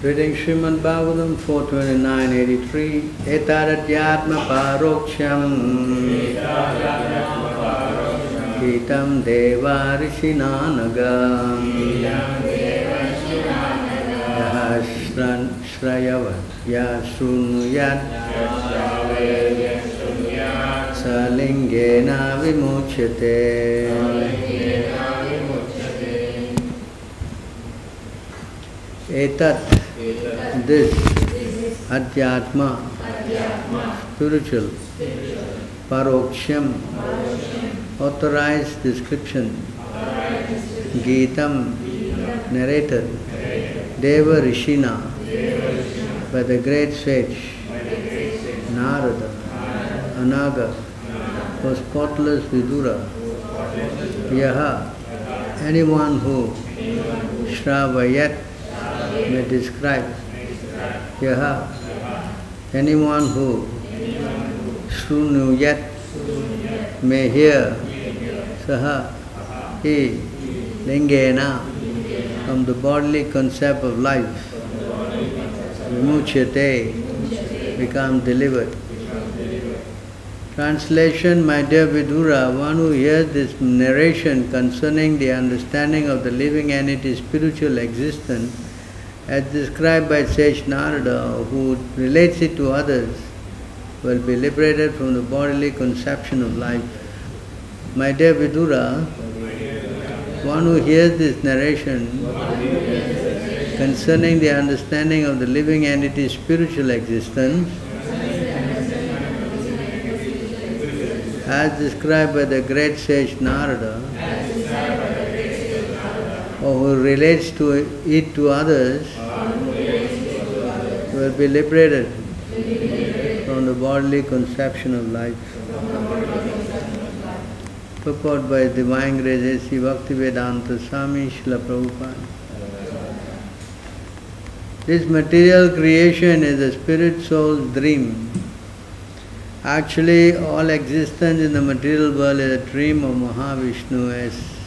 Reading Srimad Bhagavatam 429.83 Etaradyatma Paroksham Hitam Deva Rishinanaga Yahasran Shrayavat Yasrunuyat Salingena Vimuchate Salingena Vimuchate Etat this Adhyatma, spiritual, Paroksham, authorized description, Geetam, narrated, Deva Rishina, by the great sage, Narada, Anaga, for spotless Vidura, Yaha, anyone who Shravayat may describe Yaha, anyone who Shrunuyat may hear Saha, he, Lingena, from the bodily concept of life, Vimuchyate, become delivered. Translation, my dear Vidura, one who hears this narration concerning the understanding of the living entity's spiritual existence, as described by Sage Narada, who relates it to others, will be liberated from the bodily conception of life. My dear Vidura, one who hears this narration concerning the understanding of the living entity's spiritual existence, as described by the great sage Narada, or who relates to it to others, will be liberated from the bodily conception of life. Purport by Divine Grace A.C. Bhaktivedanta Swami Srila Prabhupada. This material creation is a spirit soul's dream. Actually, all existence in the material world is a dream of Mahavishnu as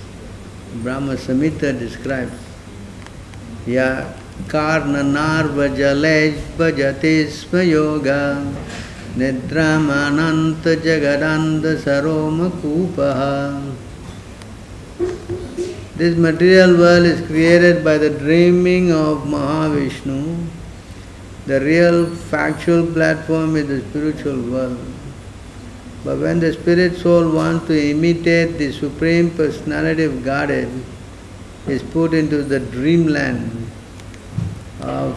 Brahma Samhita describes. Ya karnanarva jalej bhajate sva yoga nidramananta jagadanda saroma kupaha. This material world is created by the dreaming of Mahavishnu. The real factual platform is the spiritual world. But when the spirit soul wants to imitate the Supreme Personality of Godhead, is put into the dreamland of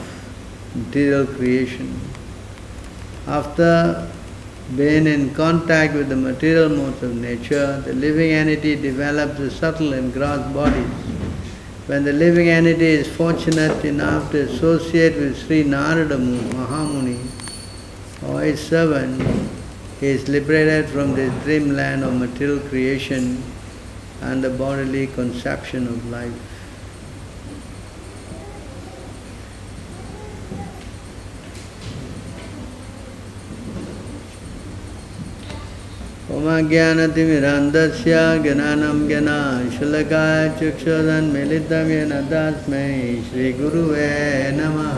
material creation. After being in contact with the material modes of nature, the living entity develops the subtle and gross bodies. When the living entity is fortunate enough to associate with Sri Narada Mahamuni or his servant, is liberated from this dreamland of material creation and the bodily conception of life. ओमाज्ञानतिमिरान्धस्य ज्ञानं ज्ञानाशलकाय चक्षुरन्मिलितं येन तस्मै श्रीगुरुवे नमः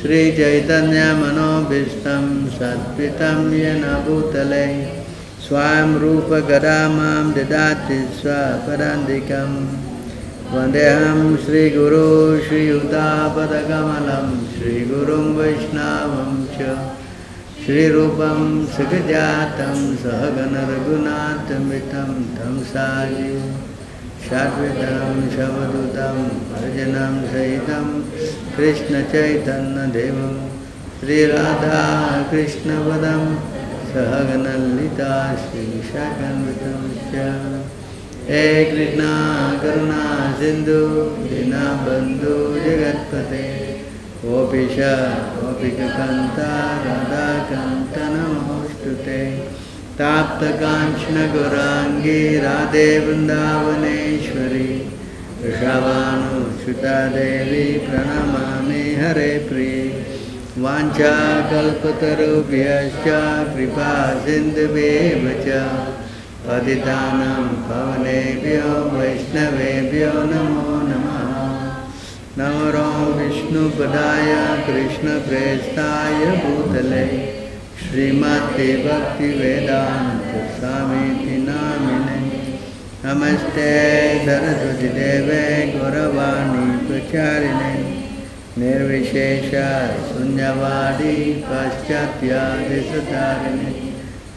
श्रीचैतन्यमनोभीष्टं सत्पितं येन भूतले स्वयं रूपगदा माँ ददाति स्वपदान्तिकं। वन्देऽहं श्रीगुरो श्रीयुतापदकमलं, श्रीगुरुं वैष्णवं च। श्रीरूपं सुखजातं सहगणरघुनाथमितं तं सायु। शाश्वतं शवदूतं भजनं सहितं कृष्णचैतन्यदेवं, श्रीराधाकृष्णपदं सहगनलिता श्रीशाकन्वितं च हे कृष्णा, करुणा, सिन्धु दीनबन्धु जगत्पते। गोपीश गोपिकन्ता राधाकान्त ते ताप्तकाञ्चन राधे वृन्दावनेश्वरी वृषभानुच्युता देवी प्रणमामि, हरे प्रिये। वाञ्छाकल्पतरुभ्यश्च, कृपा सिन्धुभ्येव च। पतितानां पवनेभ्यो, वैष्णवेभ्यो नमो नमः। नमो विष्णुपदाय, कृष्णप्रेष्ठाय भूतले। श्रीमते भक्तिवेदान्तस्वामीति नामिने। नमस्ते सरस्वतीदेवे गौरवाणी प्रचारिणे। निर्विशेष शून्यवादी पाश्चात्यादिशतारिणे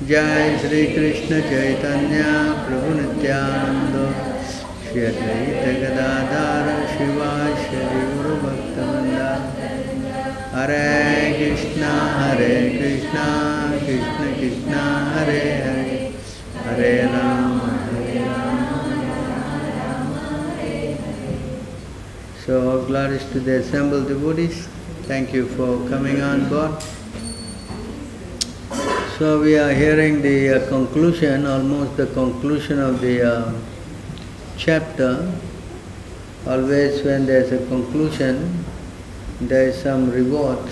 जय श्री कृष्ण चैतन्य प्रभु Nityanand Shri Advaita Hare Krishna, Hare Krishna, Krishna Krishna, Hare Hare, Hare Rama, Hare Rama, So glories to the assembled devotees. Thank you for coming on board. So we are hearing the uh, conclusion, almost the conclusion of the uh, chapter. Always when there is a conclusion, there is some reward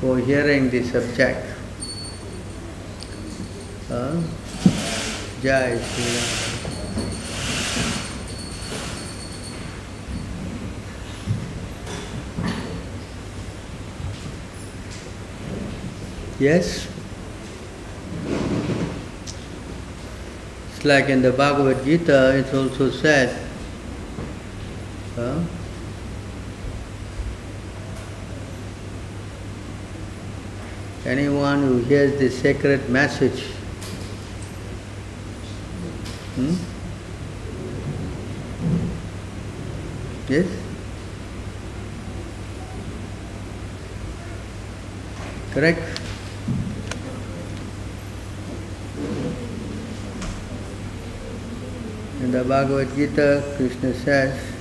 for hearing the subject. Jai. Yes? It's like in the Bhagavad Gita, it's also said, who hears the sacred message, hmm? Yes? Correct? In the Bhagavad Gita, Krishna says,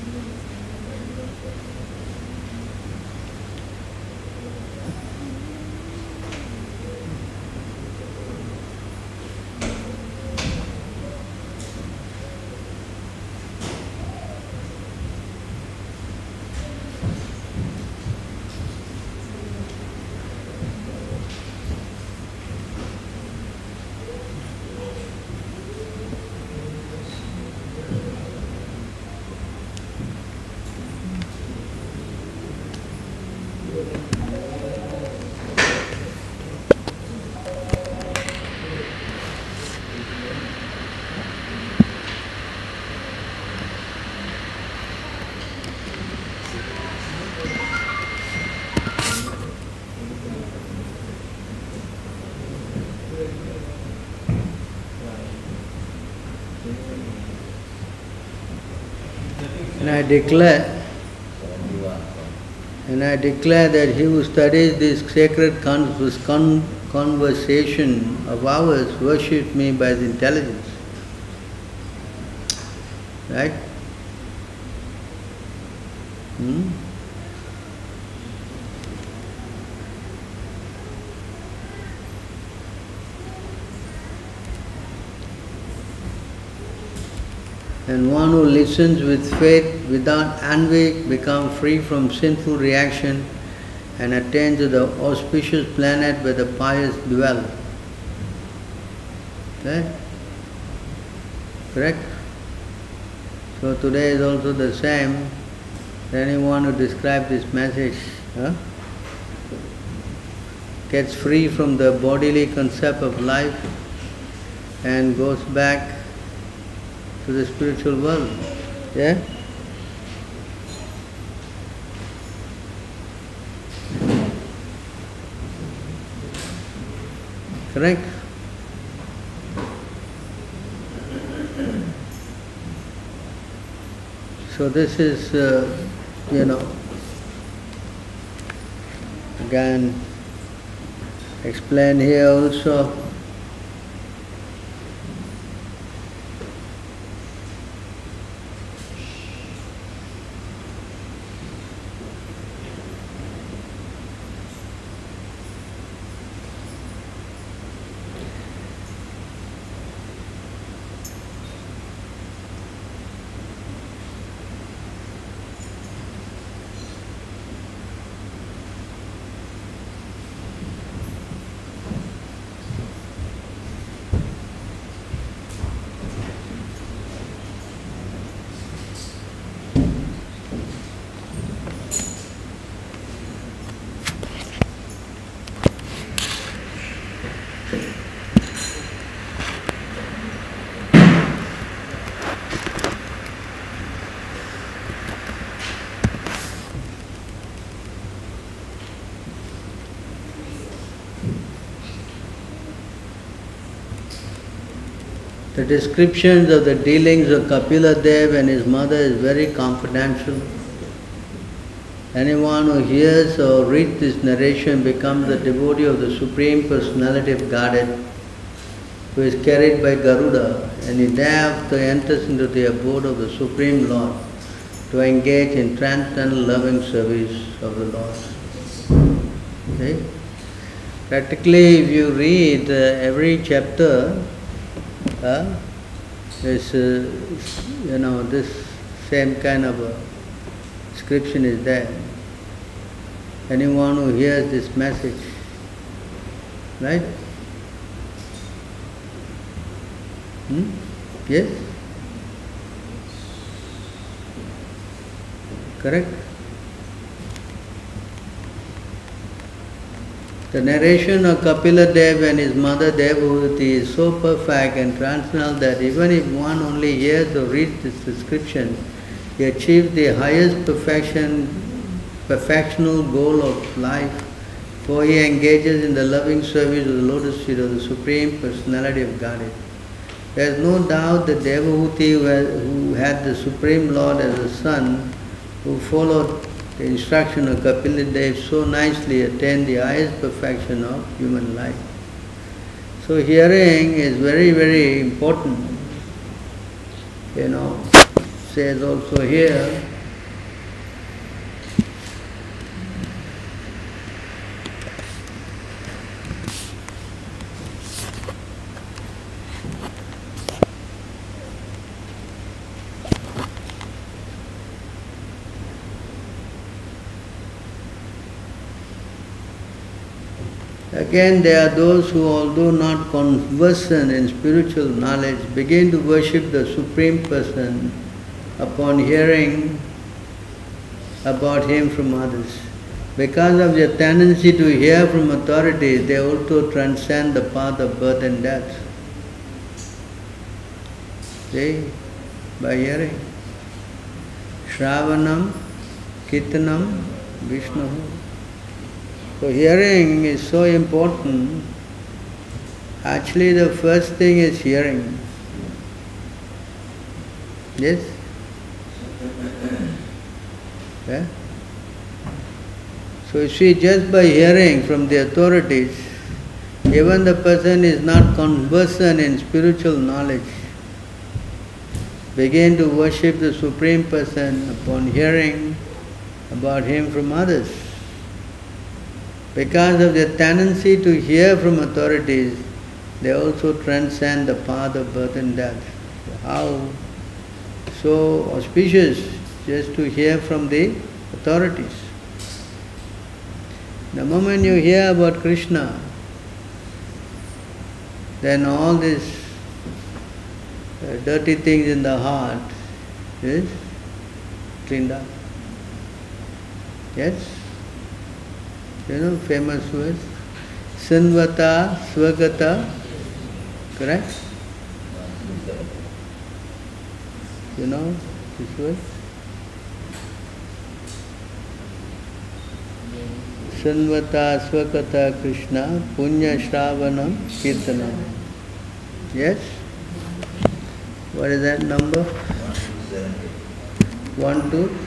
and I declare, and I declare that he who studies this sacred con- this con- conversation of ours worships me by his intelligence. Right? Hmm? And one who listens with faith without envy become free from sinful reaction and attain to the auspicious planet where the pious dwell. Okay? Correct? So today is also the same. Anyone who describes this message huh, gets free from the bodily concept of life and goes back to the spiritual world. Yeah? Correct? So this is, uh, you know, again explain here also. Descriptions of the dealings of Kapila Dev and his mother is very confidential. Anyone who hears or reads this narration becomes a devotee of the Supreme Personality of Godhead, who is carried by Garuda, and he thereafter enters into the abode of the Supreme Lord to engage in transcendental loving service of the Lord. Okay? Practically, if you read uh, every chapter, uh, this, uh, you know, this same kind of a description is there. Anyone who hears this message, right? Hmm? Yes? Correct? The narration of Kapila Dev and his mother Devahuti is so perfect and transcendental that even if one only hears or reads this description, he achieves the highest perfection, perfectional goal of life, for he engages in the loving service of the lotus feet of the Supreme Personality of Godhead. There is no doubt that Devahuti, who had the Supreme Lord as a son, who followed the instruction of Kapila Dev so nicely attained the highest perfection of human life. So hearing is very, very important. You know, says also here, Again, there are those who, although not conversant in spiritual knowledge, begin to worship the Supreme Person upon hearing about Him from others. Because of their tendency to hear from authorities, they also transcend the path of birth and death. See, by hearing. Shravanam, Kirtanam, Vishnu. So hearing is so important. Actually the first thing is hearing. Yes? Yeah? So you see just by hearing from the authorities, even the person is not conversant in spiritual knowledge, begin to worship the Supreme Person upon hearing about him from others. Because of their tendency to hear from authorities, they also transcend the path of birth and death. How so auspicious just to hear from the authorities. The moment you hear about Krishna, then all these uh, dirty things in the heart is cleaned up. Yes? You know, famous words. Sanvata, Swagata, correct? You know this word? Sanvata, Swakata, Krishna, Punya, Shravanam, Kirtanam. Yes? What is that number? One, two?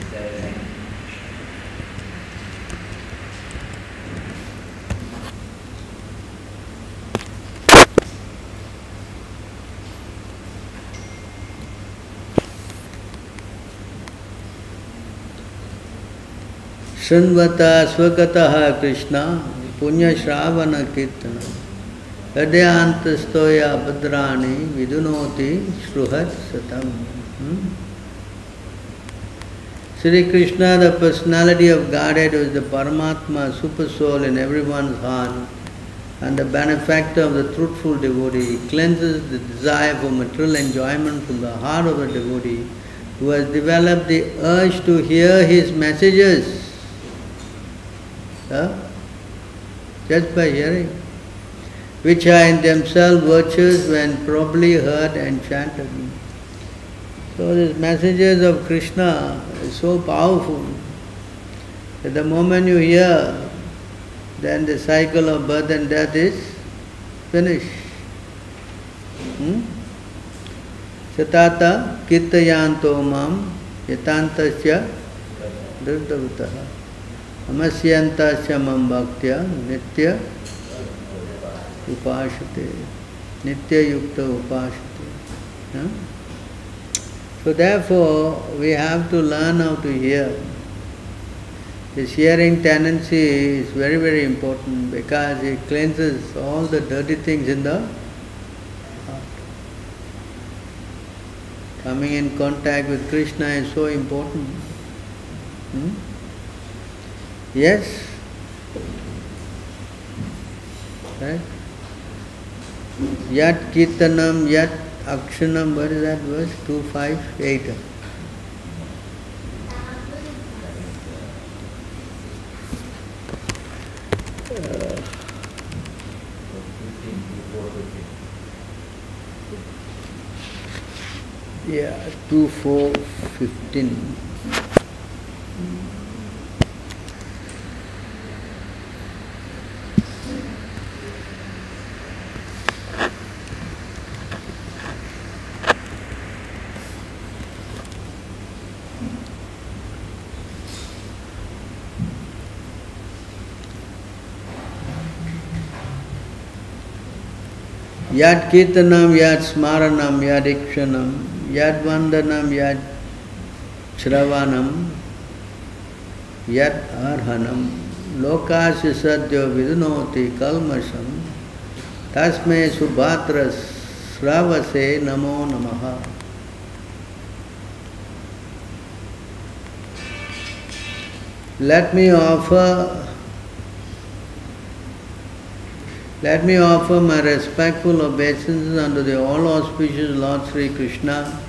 ಶೃಣ್ವತ ಸ್ವಗತಃ Krishna ಪುಣ್ಯಶ್ರಾವಣ Keerthana ಹೃದಯಾಂತಸ್ತೋಯ ಭದ್ರಾಣಿ ವಿದುನೋತಿ ಶೃಹತ್ ಸತಂ Sri Krishna, the personality of Godhead, is the Paramatma, Super Soul in everyone's heart, and the benefactor of the truthful devotee, he cleanses the desire for material enjoyment from the heart of the devotee who has developed the urge to hear his messages. Huh? just by hearing, which are in themselves virtues when properly heard and chanted. So these messages of Krishna is so powerful that the moment you hear, then the cycle of birth and death is finished. Hmm? Satata kittayanto mam yatantasya drdavutah amasyantasya mam bhaktya nitya upashate. Nitya yukta upashate. Huh? so therefore we have to learn how to hear. This hearing tendency is very very important because it cleanses all the dirty things in the heart. Coming in contact with krishna is so important. Hmm? Yes right Yat Kirtanam, Yat Akshanam, what is that verse? 258. Uh, yeah, 2 4 15. याद कीर्तनम याद स्मरणम याद इक्षणम याद वंदनम याद श्रवणम याद अर्हनम लोकाश सद्य विदनोति कलमशम तस्मे सुभात्र श्रवसे नमो नमः Let me offer Let me offer my respectful obeisances unto the all auspicious Lord Sri Krishna,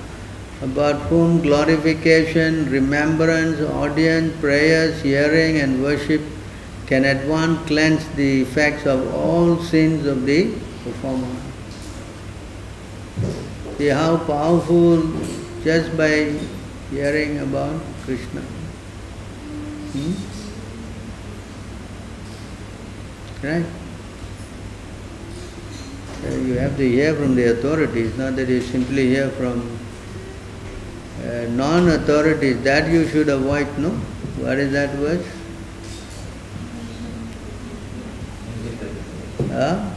about whom glorification, remembrance, audience, prayers, hearing, and worship can at once cleanse the effects of all sins of the performer. See how powerful just by hearing about Krishna. Hmm? Right? You have to hear from the authorities, not that you simply hear from uh, non-authorities. That you should avoid, no? What is that word? Huh?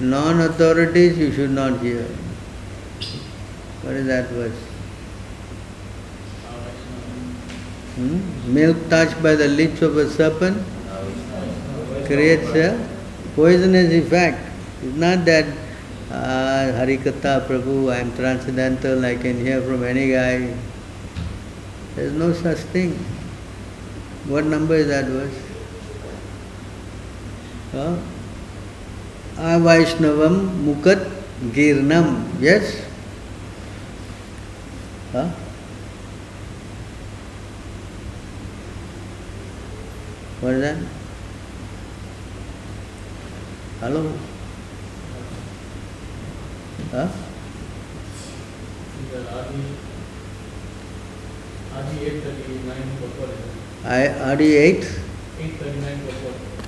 Non-authorities you should not hear. What is that word? Hmm? Milk touched by the lips of a serpent creates a poisonous effect. It's not that uh, Harikatha Prabhu, I am transcendental, I can hear from any guy. There's no such thing. What number is that verse? Huh? Avaishnavam Mukat Girnam. Yes? Huh? What is that? Hello? Huh? I RD 8? 839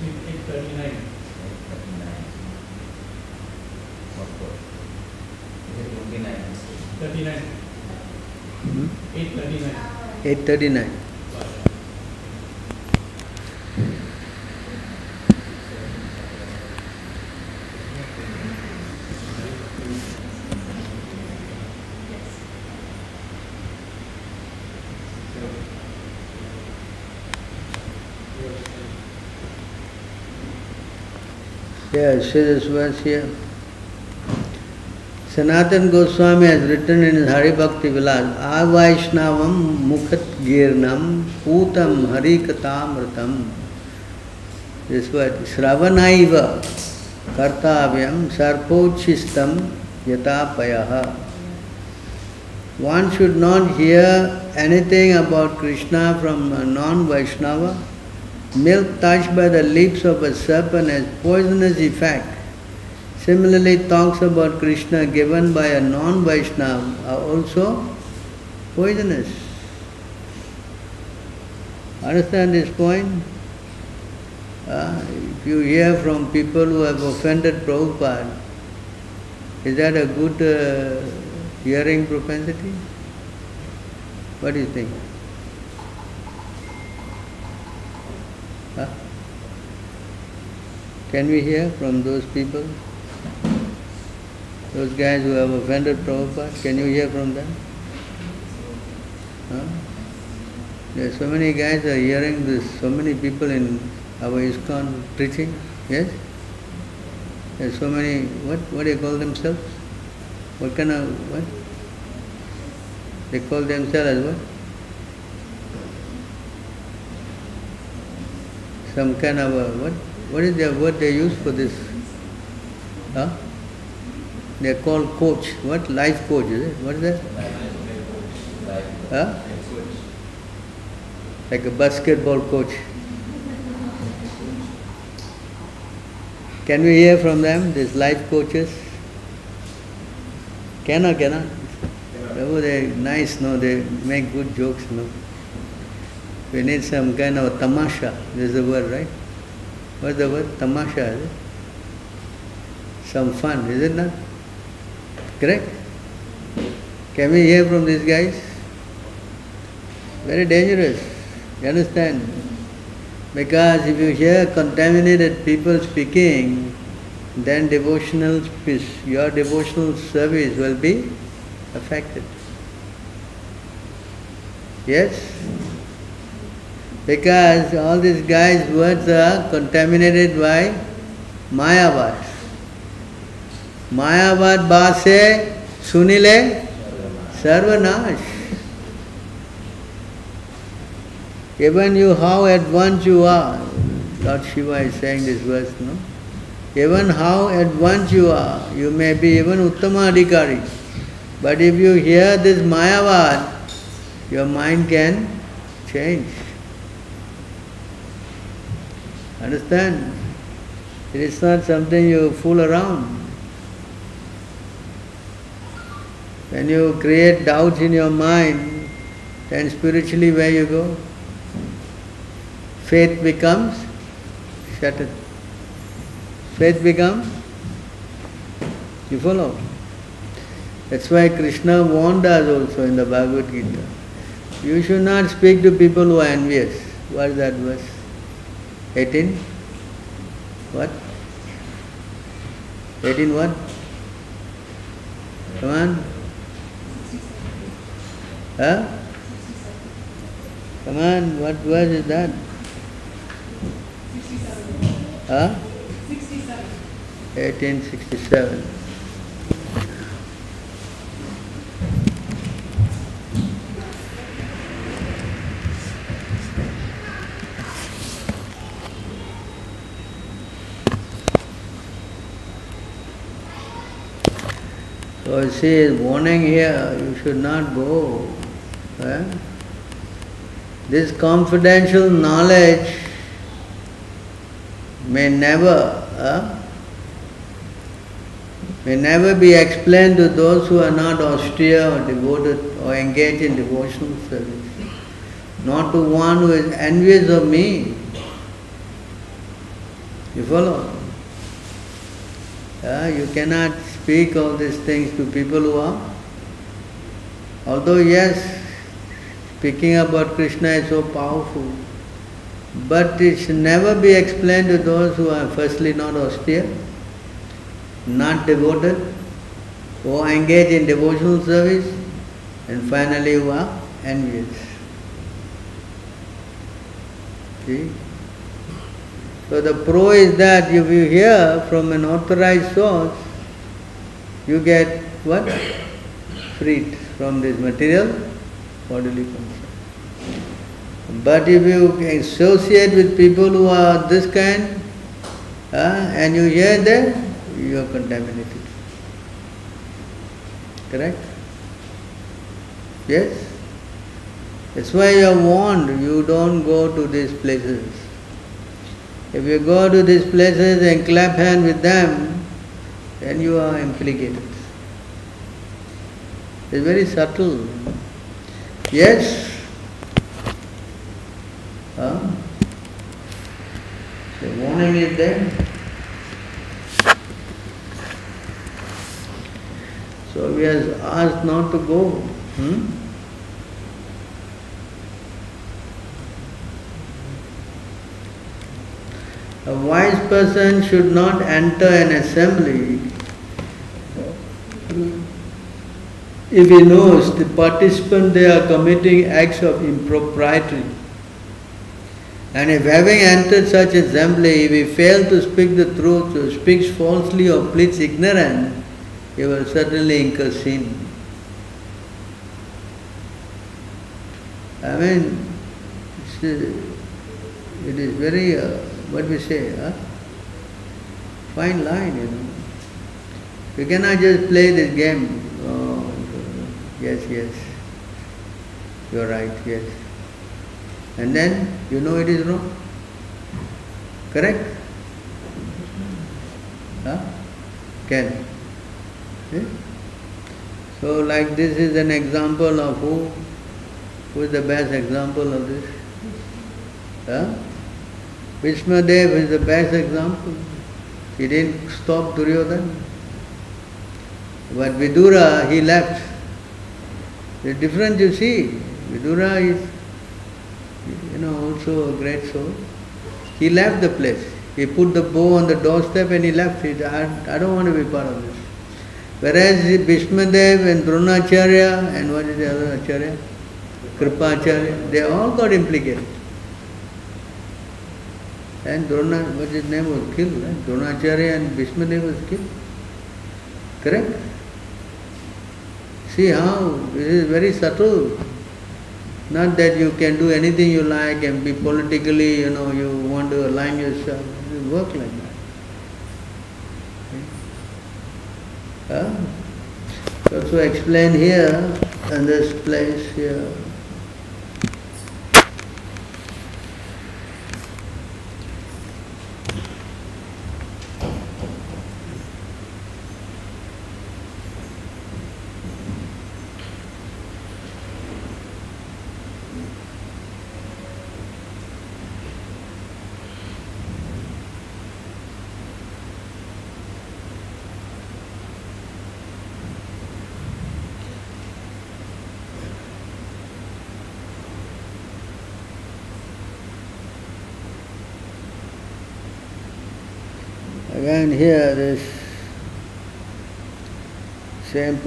839 39 Hmm? 839 839. Yeah, see this verse here. Sanatan Goswami has written in his Hari Bhakti Vilas, Avaishnavam Mukhat Girnam Putam Harikatamritam. This word, Shravanaiva Kartavyam Sarpochistam Yatapayaha. One should not hear anything about Krishna from a non-Vaishnava Milk touched by the lips of a serpent has poisonous effect. Similarly, talks about Krishna given by a non-Vaishnava are also poisonous. Understand this point? Uh, if you hear from people who have offended Prabhupada, is that a good uh, hearing propensity? What do you think? Huh? Can we hear from those people? Those guys who have offended Prabhupada, can you hear from them? Huh? There so many guys are hearing this, so many people in our ISKCON preaching, yes? There are so many, what, what do you call themselves? What kind of, what? They call themselves as what? Some kind of a, what, what is their word they use for this? Huh? They called coach. What? Life coach, is it? What is that? Huh? Like a basketball coach. Can we hear from them, these life coaches? Can or cannot? Oh, they're nice, no, they make good jokes, no. We need some kind of tamasha, this is the word, right? What's the word? Tamasha, is it? Some fun, is it not? Correct? Can we hear from these guys? Very dangerous. You understand? Because if you hear contaminated people speaking, then devotional your devotional service will be affected. Yes? Because all these guys' words are contaminated by Mayavad. Mayavad base sunile sarvanash. Even you, how advanced you are, Lord Shiva is saying this verse, no? Even how advanced you are, you may be even Uttama Adhikari. But if you hear this Mayavad, your mind can change. Understand? It is not something you fool around. When you create doubts in your mind, then spiritually where you go? Faith becomes shattered. Faith becomes, you follow? That's why Krishna warned us also in the Bhagavad Gita. You should not speak to people who are envious. What is that verse? 18? What? 18 what? Come on. Huh? Come on, what verse is that? Huh? 1867. So you see, warning here, you should not go. This confidential knowledge may never, uh, may never be explained to those who are not austere or devoted or engaged in devotional service. Not to one who is envious of me. You follow? Uh, you cannot speak all these things to people who are. Although, yes, speaking about Krishna is so powerful, but it should never be explained to those who are firstly not austere, not devoted, are engaged in devotional service, and finally who are envious. See? So the pro is that if you hear from an authorized source, you get what? Freed from this material bodily concern. But if you associate with people who are this kind, uh, and you hear them, you are contaminated. Correct? Yes? That's why you are warned, you don't go to these places. If you go to these places and clap hand with them, then you are implicated. It's very subtle. Yes? Huh? The warning is there. So we are asked not to go. Hmm? A wise person should not enter an assembly if he knows the participant they are committing acts of impropriety. And if having entered such assembly, if he fails to speak the truth, or speaks falsely or pleads ignorance, he will certainly incur sin. I mean, uh, it is very, uh, what we say, huh? fine line, you know. You cannot just play this game. Oh, yes, yes. You're right, yes. And then you know it is wrong. Correct? Huh? Can. Yeah? So like this is an example of who? Who is the best example of this? Huh? Bhishmadev is the best example. He didn't stop Duryodhana. But Vidura, he left. The difference you see, Vidura is, you know, also a great soul. He left the place. He put the bow on the doorstep and he left. Said, I, I don't want to be part of this. Whereas Bhishmadev and Dronacharya and what is the other Acharya? Kripacharya, they all got implicated. And Drona, what his name was killed, right? Dronacharya and Bhishmadev was killed. Correct? See how this is very subtle. Not that you can do anything you like and be politically, you know, you want to align yourself. It work like that. Okay. Huh? Also explained here in this place here. Again here this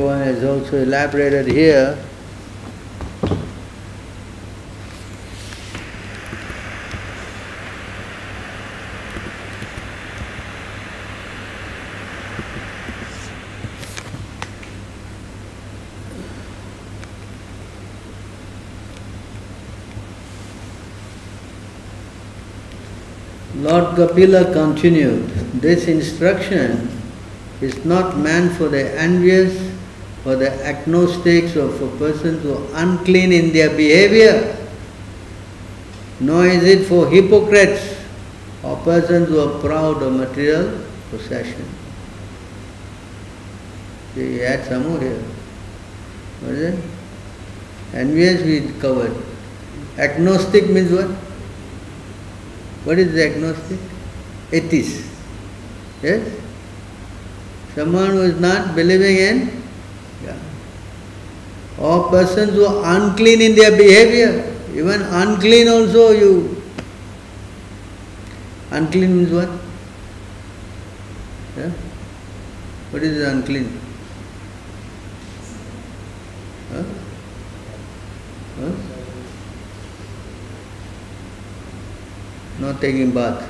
point is also elaborated here. Lord Kapila continued, this instruction is not meant for the envious or the agnostics or for persons who are unclean in their behavior, nor is it for hypocrites or persons who are proud of material possession. See, he had some more here. What is it? Envious we covered. Agnostic means what? What is the agnostic? Atheist. Yes? Someone who is not believing in yeah. or persons who are unclean in their behavior. Even unclean also you unclean means what? Yeah? What is unclean? Huh? Huh? Not taking bath.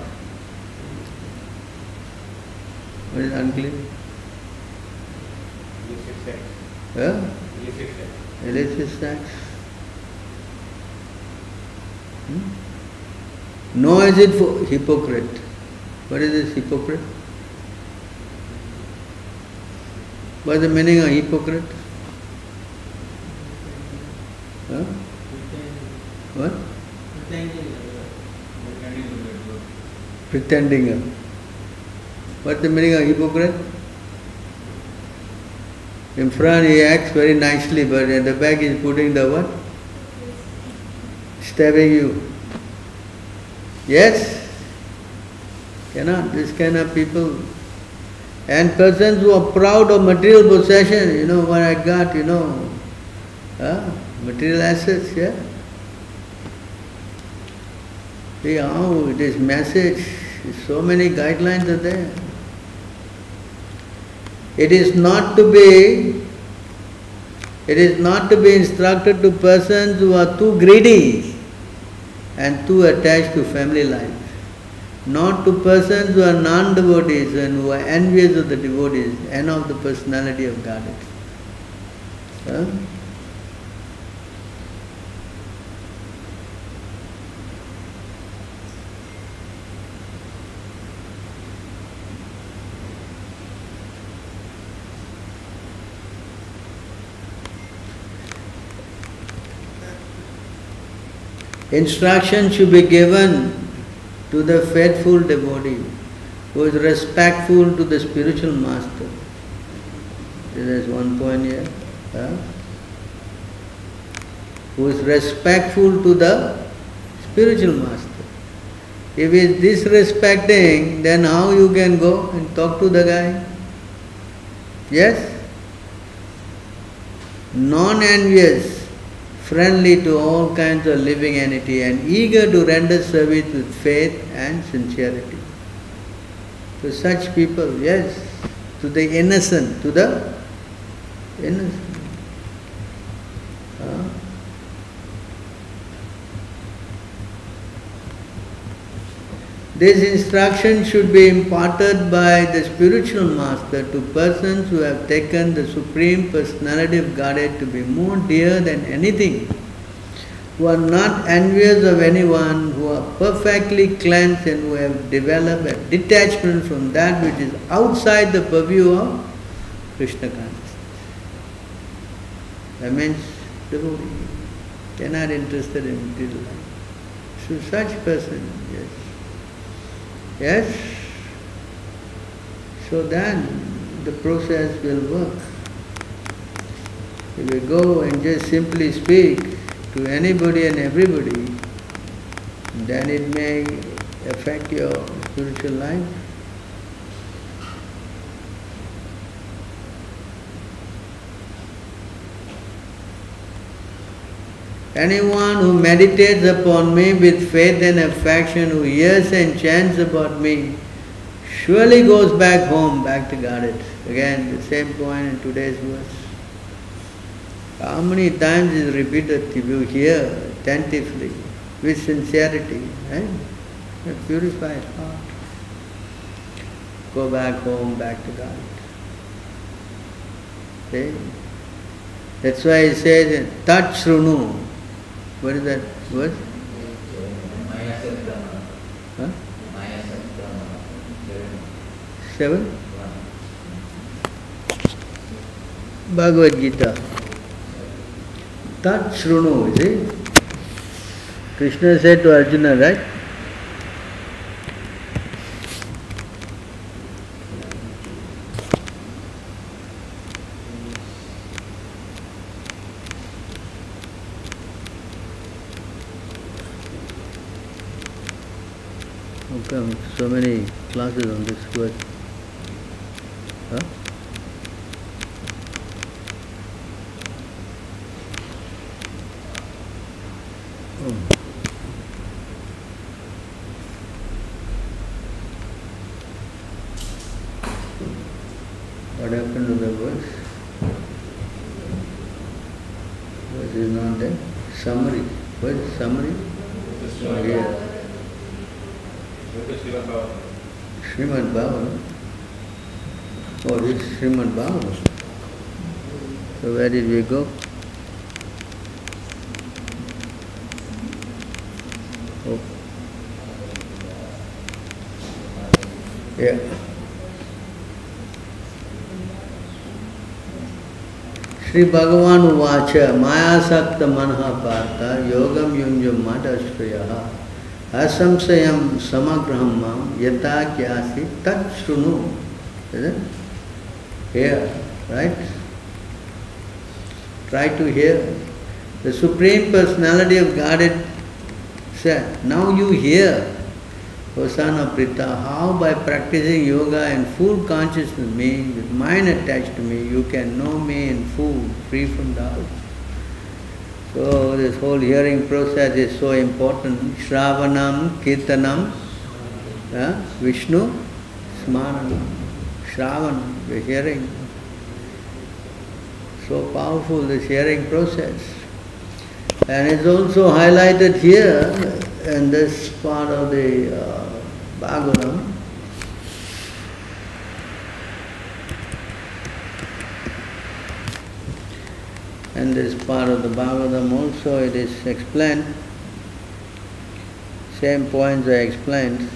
What is unclean? Yeah? Illicit sex. Hmm? Nor is it for hypocrite. What is this hypocrite? What is the meaning of hypocrite? Huh? What? Pretending. Pretending. What's the meaning of hypocrite? In front he acts very nicely, but at the back he's putting the what? Stabbing you. Yes? Cannot. This kind of people. And persons who are proud of material possession, you know what I got, you know. Huh? Material assets, yeah? See how this message, so many guidelines are there. It is not to be it is not to be instructed to persons who are too greedy and too attached to family life. Not to persons who are non-devotees and who are envious of the devotees and of the personality of Godhead. Huh? Instruction should be given to the faithful devotee who is respectful to the spiritual master. There is one point here. huh? Who is respectful to the spiritual master. If he is disrespecting, then how you can go and talk to the guy? Yes? Non-envious, friendly to all kinds of living entity and eager to render service with faith and sincerity. To such people, yes, to the innocent, to the innocent. Huh? This instruction should be imparted by the spiritual master to persons who have taken the Supreme Personality of Godhead to be more dear than anything, who are not envious of anyone, who are perfectly cleansed and who have developed a detachment from that which is outside the purview of Krishna consciousness. That means devotee. They are not interested in material life. So such person, yes. So then the process will work. If we go and just simply speak to anybody and everybody, then it may affect your spiritual life. Anyone who meditates upon me with faith and affection, who hears and chants about me, surely goes back home, back to Godhead. Again, the same point in today's verse. How many times is repeated if you hear attentively, with sincerity, right? A purified heart. Go back home, back to God. See? That's why he says, Tat Shrunu. What is that word? Huh? Seven? Bhagavad Gita. Tat Srunu, is it? Krishna said to Arjuna, right? So many classes on this word? Huh? Oh. What happened to the verse? Verse is not there. Summary. What is summary? Oh, yeah. Srimad Bhagavatam. Oh, this is Srimad Bhagavatam. So where did we go? Oh. Yeah. Sri Bhagavan Uvacha Maya Sakta Manha Partha Yogam Yunjam Madashriyaha asamsayam samagraham mam yata kyasi tat shrunu. Is it? Hear, right? Try to hear. The Supreme Personality of Godhead said, now you hear, Of Pritha, how by practicing yoga and full consciousness me, with mind attached to me, you can know me in full, free from doubt. So this whole hearing process is so important. Shravanam, Kirtanam, uh, Vishnu, Smaranam. Shravanam, the hearing. So powerful this hearing process. And it's also highlighted here in this part of the uh, Bhagavatam. And this part of the Bhagavatam also it is explained. Same points are explained.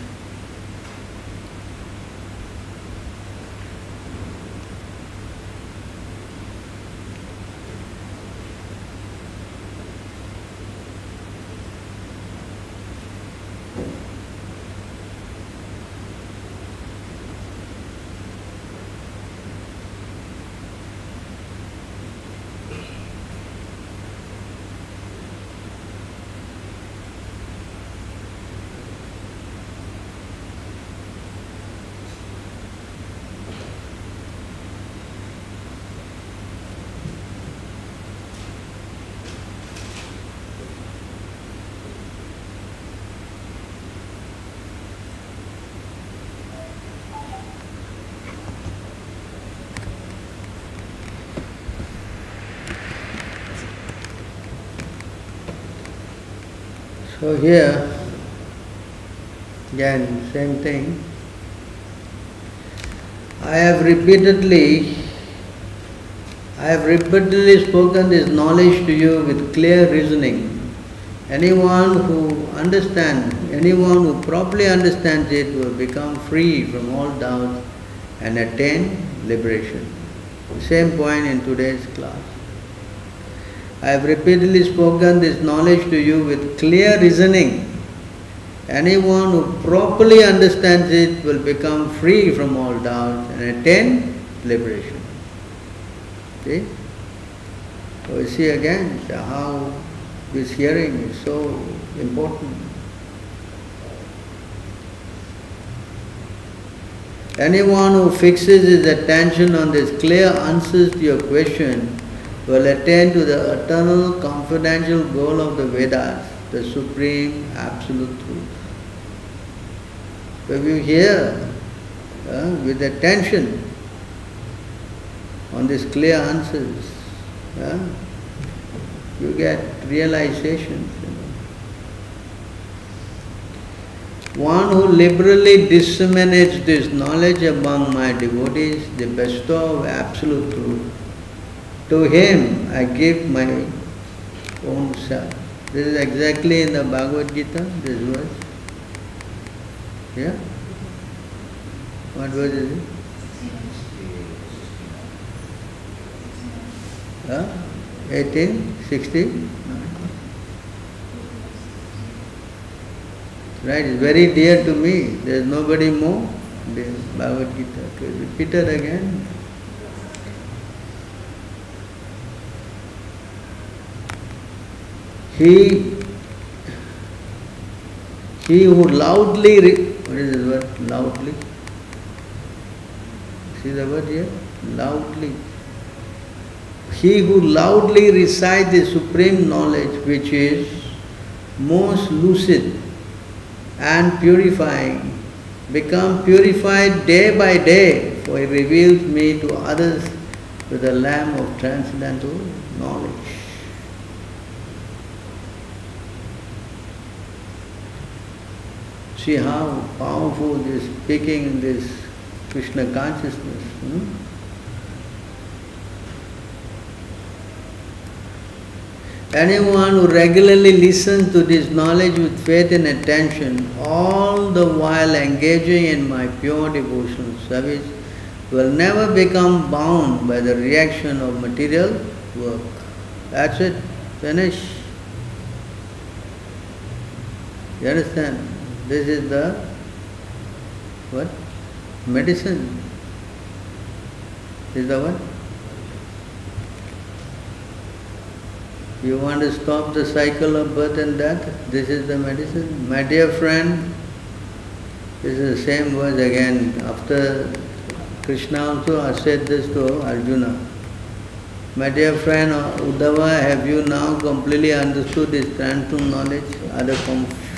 So here, again, same thing. I have repeatedly, I have repeatedly spoken this knowledge to you with clear reasoning. Anyone who understands, anyone who properly understands it will become free from all doubts and attain liberation. Same point in today's class. I have repeatedly spoken this knowledge to you with clear reasoning. Anyone who properly understands it will become free from all doubts and attain liberation. See? So you see again how this hearing is so important. Anyone who fixes his attention on this clear answers to your question will attain to the eternal confidential goal of the Vedas, the supreme absolute truth. If you hear uh, with attention on these clear answers, uh, you get realizations. One who liberally disseminates this knowledge among my devotees, the bestow of absolute truth, to him I give my own self. This is exactly in the Bhagavad Gita, this verse. Yeah? What verse is it? Huh? 1860? Right, it's very dear to me. There is nobody more. Is Bhagavad Gita. Okay, repeat it again. He he who loudly re- what is the word loudly? See the word here? Loudly. He who loudly recites the supreme knowledge which is most lucid and purifying, become purified day by day, for he reveals me to others with the lamp of transcendental knowledge. See how powerful this speaking in this Krishna consciousness. hmm? Anyone who regularly listens to this knowledge with faith and attention, all the while engaging in my pure devotional service, will never become bound by the reaction of material work. That's it. Finish. You understand? This is the what? Medicine. Is the what? You want to stop the cycle of birth and death? This is the medicine. My dear friend, this is the same words again. After Krishna also said this to Arjuna. My dear friend Uddhava, have you now completely understood this transcendental knowledge? The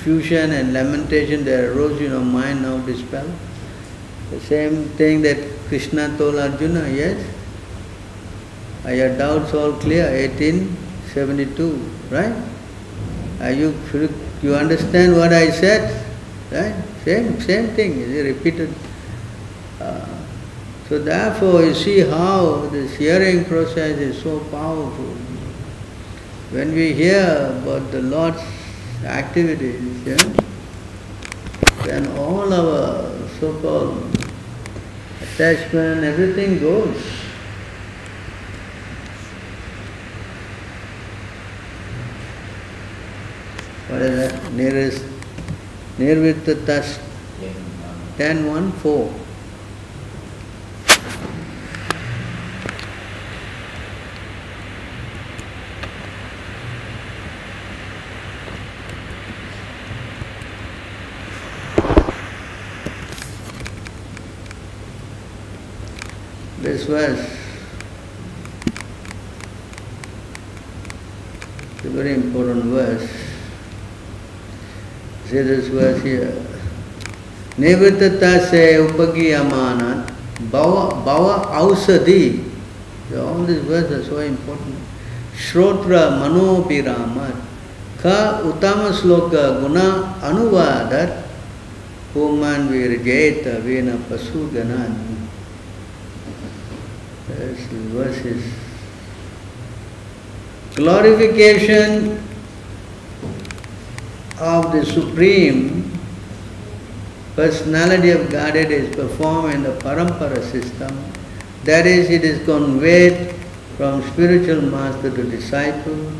confusion and lamentation that arose in your mind now dispelled? The same thing that Krishna told Arjuna, yes? Are your doubts all clear? 1872, right? Are you, you understand what I said? Right? Same, same thing, is repeated. Uh, so therefore, you see how this hearing process is so powerful. When we hear about the Lord's activities, yeah, then all our so-called attachment, everything goes. What is that? Nearest, Nirvittatas, Ten, um, 10 1 4. Verse is a very important verse. See this verse here. Nivrittata se upagiyamana bhava, bhava ausadi. All these words are so important. Shrotra manopiramat ka utama sloka guna anuvadat puman virjeta vena pasuganat. This verse is glorification of the Supreme Personality of Godhead is performed in the Parampara system. That is, it is conveyed from spiritual master to disciple.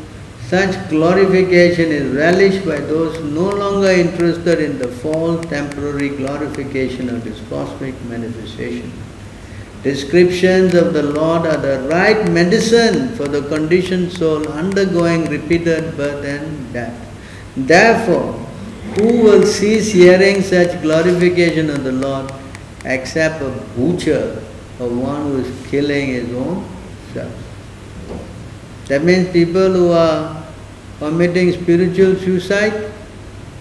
Such glorification is relished by those no longer interested in the false temporary glorification of this cosmic manifestation. Descriptions of the Lord are the right medicine for the conditioned soul undergoing repeated birth and death. Therefore, who will cease hearing such glorification of the Lord except a butcher or one who is killing his own self? That means people who are committing spiritual suicide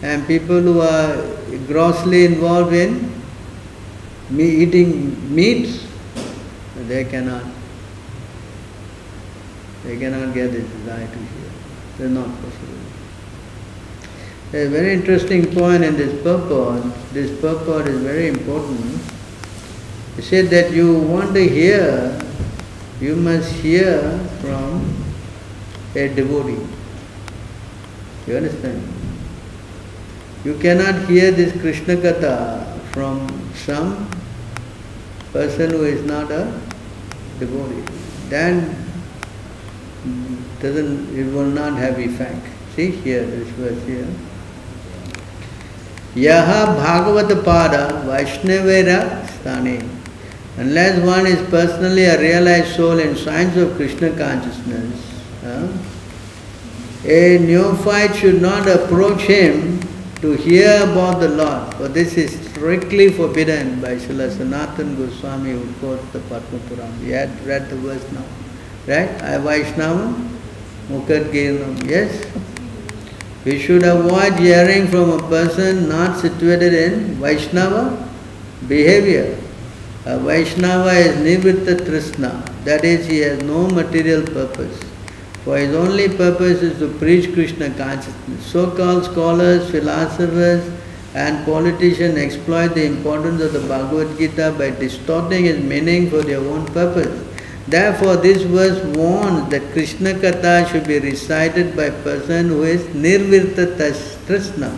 and people who are grossly involved in me eating meat, they cannot, they cannot get the desire to hear. They're not possible. A very interesting point in this purport. This purport is very important. He said that you want to hear, you must hear from a devotee. You understand? You cannot hear this Krishna Katha from some person who is not a devotee. Then mm, doesn't it will not have effect. See here, this verse here. Yaha Bhagavata Pada Vaishnavera Sthane. Unless one is personally a realized soul in science of Krishna consciousness, a neophyte should not approach him to hear about the Lord, for this is strictly forbidden by Srila Sanatan Goswami who quotes the Padma Purana. We had read the verse now. Right? I Vaishnava, Mukad Girnam. Yes? We should avoid hearing from a person not situated in Vaishnava behavior. A Vaishnava is Nivritta Trishna, that is, he has no material purpose. For his only purpose is to preach Krishna consciousness. So called scholars, philosophers, and politicians exploit the importance of the Bhagavad Gita by distorting its meaning for their own purpose. Therefore, this verse warns that Krishna Katha should be recited by person who is Nirvirta Trishna.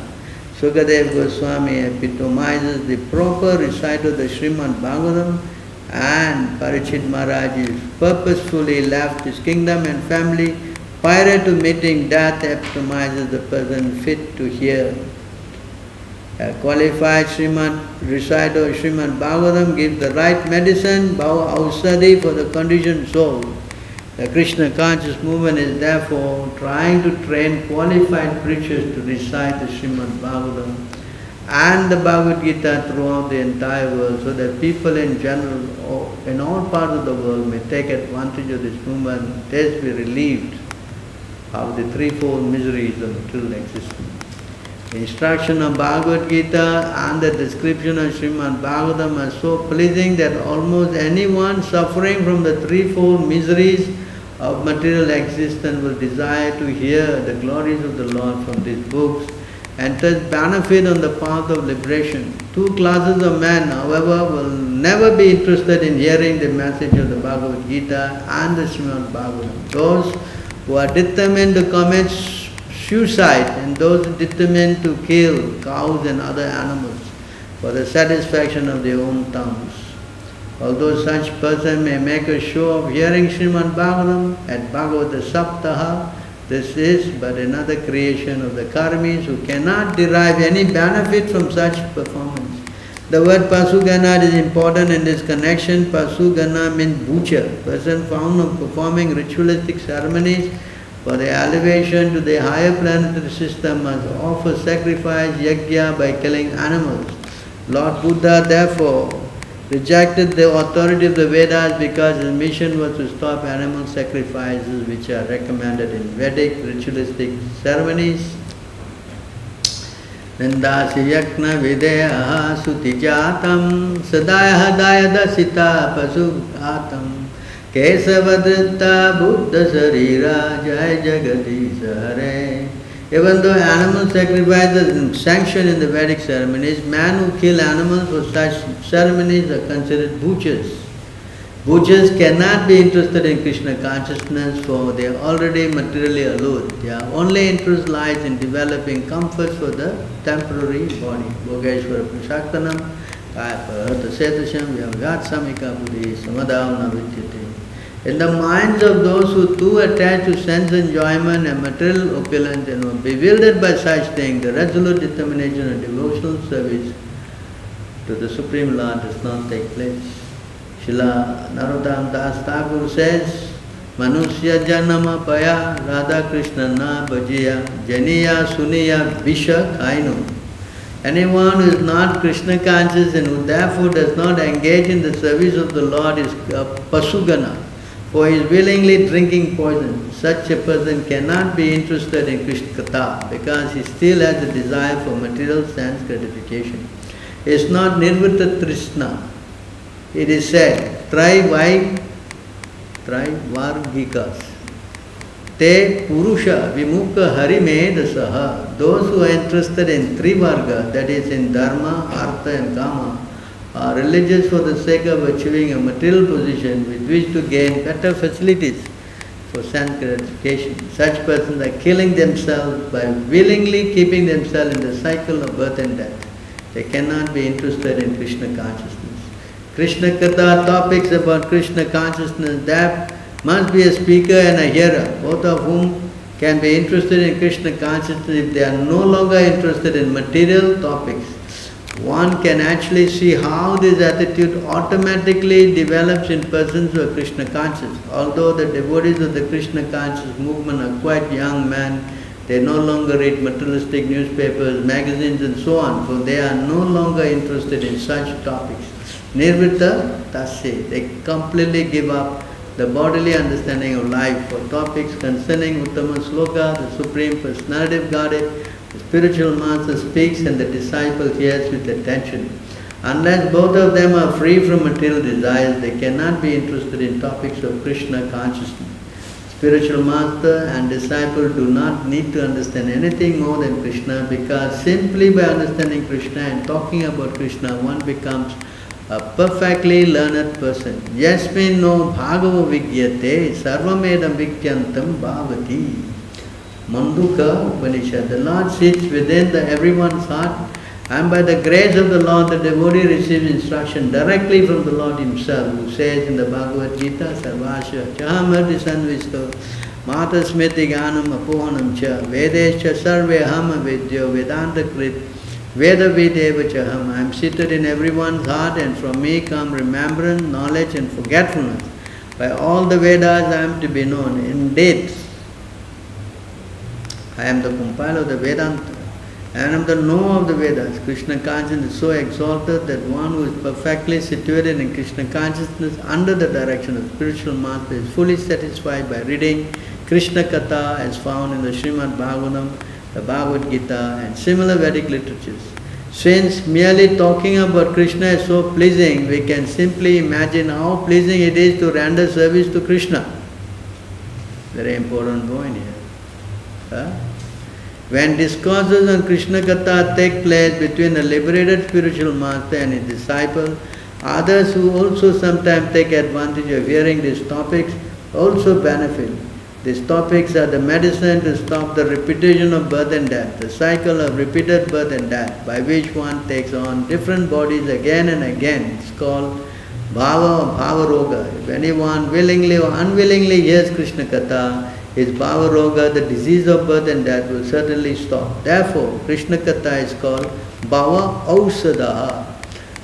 Sukadev Goswami epitomizes the proper recital of the Srimad Bhagavatam and Parikshit Maharaj purposefully left his kingdom and family prior to meeting death epitomizes the person fit to hear. A qualified Srimad reciter of Srimad Bhagavatam gives the right medicine, bhava ausadi for the conditioned soul. The Krishna conscious movement is therefore trying to train qualified preachers to recite the Srimad Bhagavatam and the Bhagavad Gita throughout the entire world so that people in general in all parts of the world may take advantage of this movement, thus be relieved of the threefold miseries of material existence. The instruction of Bhagavad Gita and the description of Srimad Bhagavatam are so pleasing that almost anyone suffering from the threefold miseries of material existence will desire to hear the glories of the Lord from these books and thus benefit on the path of liberation. Two classes of men, however, will never be interested in hearing the message of the Bhagavad Gita and the Srimad Bhagavatam. Those who are determined to commit suicide and those determined to kill cows and other animals for the satisfaction of their own tongues. Although such person may make a show of hearing Srimad Bhagavatam at Bhagavata Saptaha, this is but another creation of the karmis who cannot derive any benefit from such performance. The word Pasugana is important in this connection. Pasugana means butcher, person found of performing ritualistic ceremonies for the elevation to the higher planetary system must offer sacrifice yajna by killing animals. Lord Buddha therefore rejected the authority of the Vedas because his mission was to stop animal sacrifices which are recommended in Vedic ritualistic ceremonies. Nindasi yakna videya sutijatam sadaya hadaya dasita pasugatam kesavadritta buddha sarira jai jagadish hare even though animal sacrifice is sanctioned in the Vedic ceremonies, men who kill animals for such ceremonies are considered butchers. Butchers cannot be interested in Krishna consciousness for they are already materially allured. Their only interest lies in developing comforts for the temporary body. Bhogeshwara Prasaktanam, Kaya Parata Setasham, Vyavgat Samika Buddhi, Samadhavana Vidyate. In the minds of those who too attached to sense enjoyment and material opulence and are bewildered by such things, the resolute determination of devotional service to the Supreme Lord does not take place. Srila Narottam Das Thakur says, Manusya janama paya Radha Krishna na bhajiya janiya suniya visha kaino. Anyone who is not Krishna conscious and who therefore does not engage in the service of the Lord is a pasugana for he is willingly drinking poison. Such a person cannot be interested in Krishna because he still has a desire for material sense gratification. It is not Nirvita Trishna. It is said, try why, try vargikas. Te Purusha Vimukha Harimedasaha. Those who are interested in three varga, that is in Dharma, Artha and Kama, are religious for the sake of achieving a material position with which to gain better facilities for sense gratification. Such persons are killing themselves by willingly keeping themselves in the cycle of birth and death. They cannot be interested in Krishna consciousness. Krishna Katha topics about Krishna consciousness, that must be a speaker and a hearer, both of whom can be interested in Krishna consciousness if they are no longer interested in material topics one can actually see how this attitude automatically develops in persons who are Krishna conscious. Although the devotees of the Krishna conscious movement are quite young men, they no longer read materialistic newspapers, magazines and so on, for they are no longer interested in such topics. Nirvita tasya, they completely give up the bodily understanding of life for topics concerning Uttama Sloka, the Supreme Personality of Godhead, the spiritual master speaks and the disciple hears with attention. Unless both of them are free from material desires, they cannot be interested in topics of Krishna consciousness. Spiritual master and disciple do not need to understand anything more than Krishna because simply by understanding Krishna and talking about Krishna, one becomes a perfectly learned person. Yasmin no bhagava vigyate sarvamedam vikyantam bhavati. Mundaka Upanishad. The Lord sits within the everyone's heart and by the grace of the Lord the devotee receives instruction directly from the Lord himself who says in the Bhagavad Gita Sarvasya Chahamati Sanvisto Mata Smriti Ganam Apohanam Cha Vedescha Sarve Hama Vidyo Vedanta Krit Veda Videva Chaham. I am seated in everyone's heart, and from me come remembrance, knowledge, and forgetfulness. By all the Vedas I am to be known. Indeed, I am the compiler of the Vedanta. And I am the knower of the Vedas. Krishna consciousness is so exalted that one who is perfectly situated in Krishna consciousness under the direction of spiritual master is fully satisfied by reading Krishna Katha as found in the Srimad Bhagavatam, the Bhagavad Gita and similar Vedic literatures. Since merely talking about Krishna is so pleasing, we can simply imagine how pleasing it is to render service to Krishna. Very important point here. Huh? When discourses on Krishna Katha take place between a liberated spiritual master and his disciple, others who also sometimes take advantage of hearing these topics also benefit. These topics are the medicine to stop the repetition of birth and death, the cycle of repeated birth and death, by which one takes on different bodies again and again. It's called bhava or bhava roga. If anyone willingly or unwillingly hears Krishna Katha, his bhava roga, the disease of birth and death, will certainly stop. Therefore, Krishna Katha is called bhava ausadaha,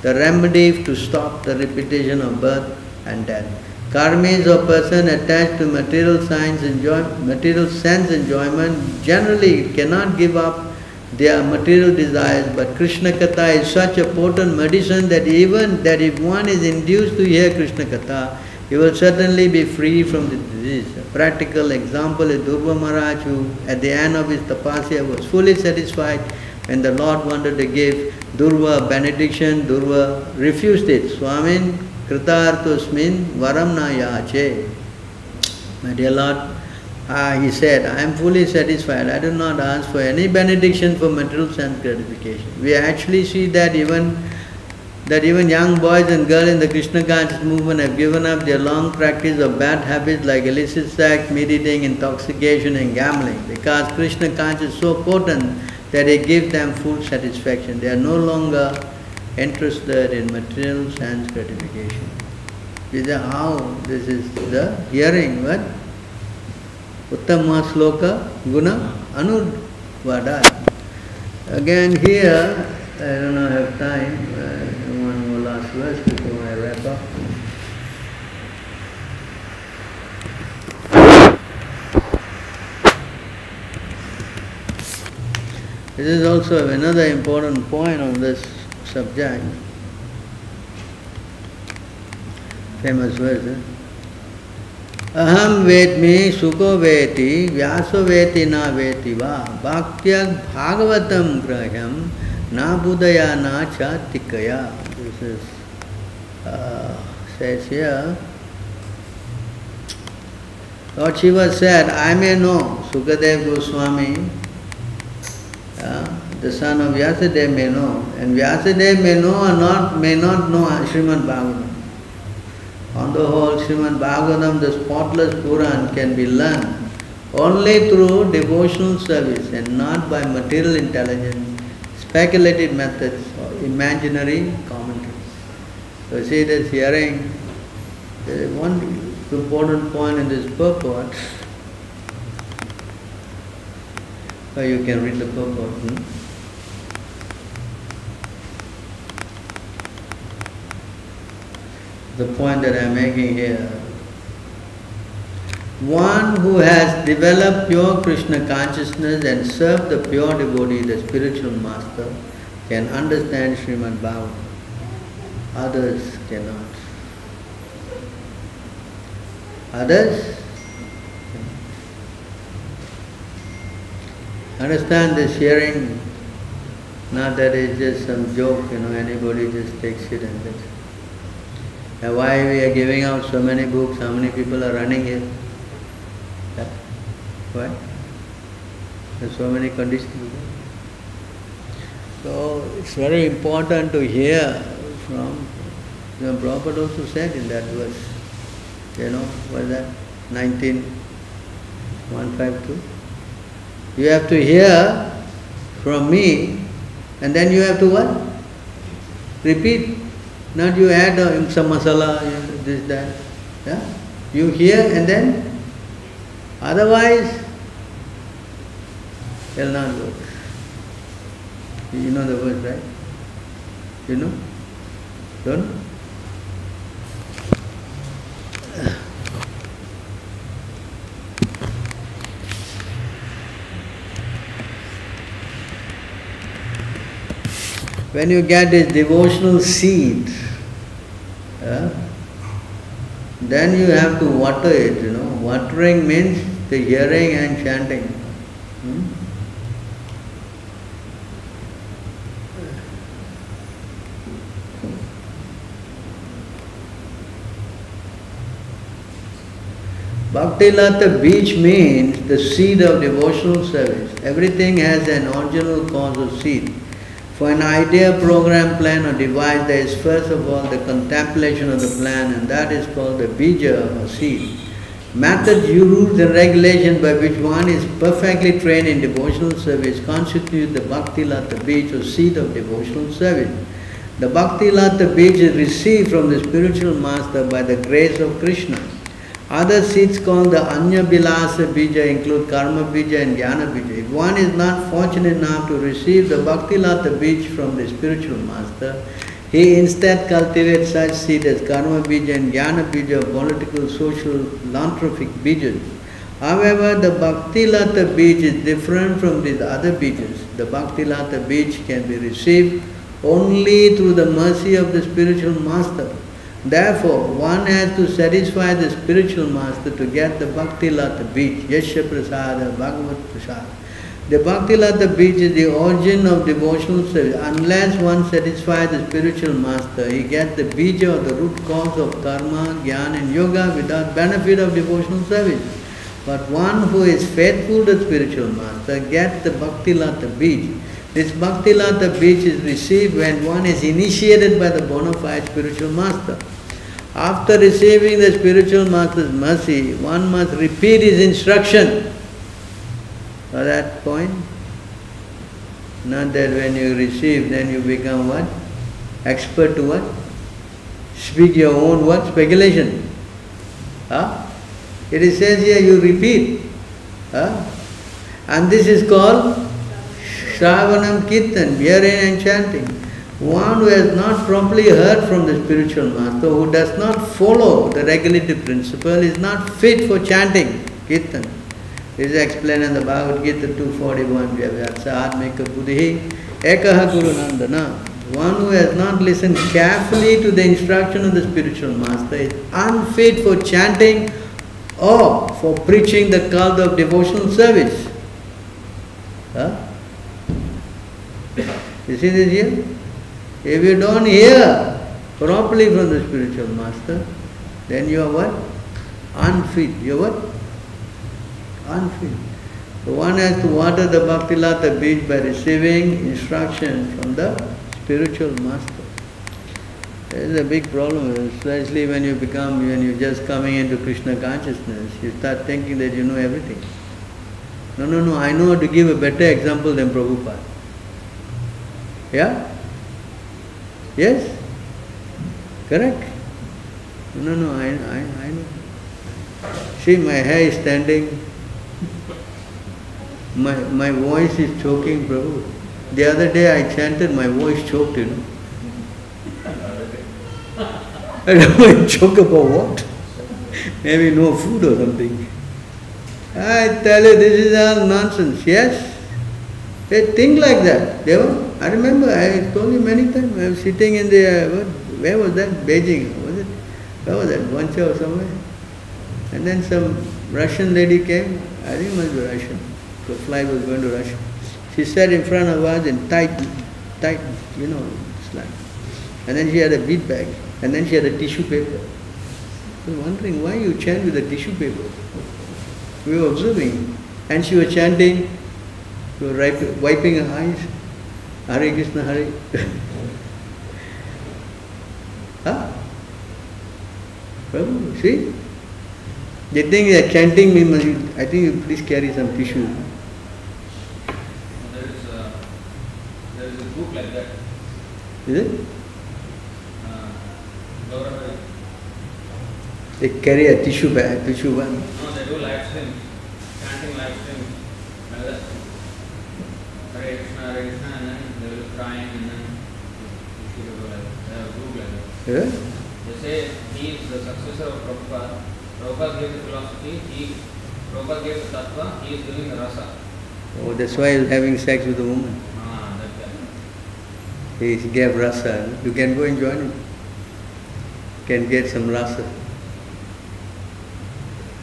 the remedy to stop the repetition of birth and death. Karmis or person attached to material science enjoy, material sense enjoyment generally cannot give up their material desires, but Krishna Katha is such a potent medicine that even that if one is induced to hear Krishna Katha, he will certainly be free from the disease. A practical example is Dhruva Maharaj who at the end of his tapasya was fully satisfied when the Lord wanted to give Dhruva benediction, Dhruva refused it. Swamin kritarthosmin varam na yache. My dear Lord, uh, he said, I am fully satisfied. I do not ask for any benediction for material sense gratification. We actually see that even that even young boys and girls in the Krishna conscious movement have given up their long practice of bad habits like illicit sex, meat eating, intoxication and gambling because Krishna conscious is so potent that it gives them full satisfaction. They are no longer interested in material sense gratification. This is how this is the hearing what? Uttama sloka guna anudvada. Again here, I don't know, have time, last verse before I wrap up. This is also another important point on this subject. Famous verse. Eh? Aham vetmi sukho veti vyaso veti na veti va bhaktyag bhagavatam grahyam na budaya na cha tikaya. This is, uh, says here, Lord Shiva said, I may know, Sukadev Goswami, uh, the son of Vyasadeva may know, and Vyasadeva may know or not, may not know Srimad Bhagavatam. On the whole, Srimad Bhagavatam, the spotless Puran, can be learned only through devotional service and not by material intelligence, speculative methods or imaginary. So see this hearing, one important point in this purport. Oh, you can read the purport. Hmm? The point that I am making here. One who has developed pure Krishna consciousness and served the pure devotee, the spiritual master, can understand Srimad Bhagavatam. Others cannot. Others understand this hearing, not that it's just some joke, you know, anybody just takes it and that's Now why we are giving out so many books, how many people are running here? Yeah. Why? There's so many conditions. So it's very important to hear from, know, Prabhupada also said in that verse, you know, what is that? 19152. You have to hear from me and then you have to what? Repeat. Not you add uh, some masala, this, that. Yeah? You hear and then otherwise it will not work. You know the verse, right? You know? When you get this devotional seed, uh, then you have to water it, you know. Watering means the hearing and chanting. Hmm? Bhakti Lata Bij means the seed of devotional service. Everything has an original cause of seed. For an idea, program, plan or device, there is first of all the contemplation of the plan and that is called the bija or seed. Methods, rules and regulations by which one is perfectly trained in devotional service constitute the Bhakti Lata Bij or seed of devotional service. The Bhakti Lata Bij is received from the spiritual master by the grace of Krishna. Other seeds called the Anya Bilasa Bija include Karma Bija and Jnana Bija. If one is not fortunate enough to receive the Bhakti Lata Bij from the spiritual master, he instead cultivates such seeds as Karma Bija and Jnana Bija, political, social, philanthropic Bijas. However, the Bhakti Lata Bij is different from these other Bijas. The Bhakti Lata Bij can be received only through the mercy of the spiritual master. Therefore, one has to satisfy the spiritual master to get the Bhakti Lata Bij, Yasha Prasada, Bhagavat Prasada. The Bhakti Lata Bij is the origin of devotional service. Unless one satisfies the spiritual master, he gets the bija or the root cause of karma, jnana and yoga without benefit of devotional service. But one who is faithful to the spiritual master gets the Bhakti Lata Bij. This Bhakti Lata Bij is received when one is initiated by the bona fide spiritual master. After receiving the spiritual master's mercy, one must repeat his instruction. At that point, not that when you receive, then you become what? Expert to what? Speak your own what? Speculation. Huh? It is says here you repeat. Huh? And this is called Shravanam Kirtan, hearing and chanting. One who has not properly heard from the spiritual master, who does not follow the regulative principle, is not fit for chanting Kirtan. This is explained in the Bhagavad Gita 241, Vyavasa Atmika Buddhi Ekaha Guru. One who has not listened carefully to the instruction of the spiritual master is unfit for chanting or for preaching the cult of devotional service. Huh? You see this here? If you don't hear properly from the spiritual master, then you are what? Unfit. You are what? Unfit. So one has to water the Bhakti Lata Bij by receiving instruction from the spiritual master. There is a big problem, especially when you become, when you're just coming into Krishna consciousness, you start thinking that you know everything. No, no, no, I know how to give a better example than Prabhupada. Yeah? Yes? Correct? No, no, I, I, I know. See, my hair is standing. My, my voice is choking, Prabhu. The other day I chanted, my voice choked, you know. I don't know, choke about what? Maybe no food or something. I tell you, this is all nonsense. Yes? They think like that. They I remember, I told you many times, I was sitting in the, uh, where was that? Beijing, was it? Where was that? Guangzhou or somewhere? And then some Russian lady came, I think it must be Russian, the flight was going to Russia. She sat in front of us in tight, tight, you know, slide. And then she had a bead bag, and then she had a tissue paper. I was wondering why you chant with a tissue paper. We were observing, and she was chanting, we were wiping her eyes. Hare Krishna हरे। प्रभु श्री जितने की chanting में मजी I think please carry some tissue एक carry है tissue bag tissue bag they and then you should go like they have a group like that. Yeah? They say he is the successor of Prabhupada. Prabhupada gave the philosophy, he Prabhupada gave the tattva, he is giving the rasa. Oh, that's why he's having sex with a woman. Ah. He gave rasa. You can go and join him. Can get some rasa.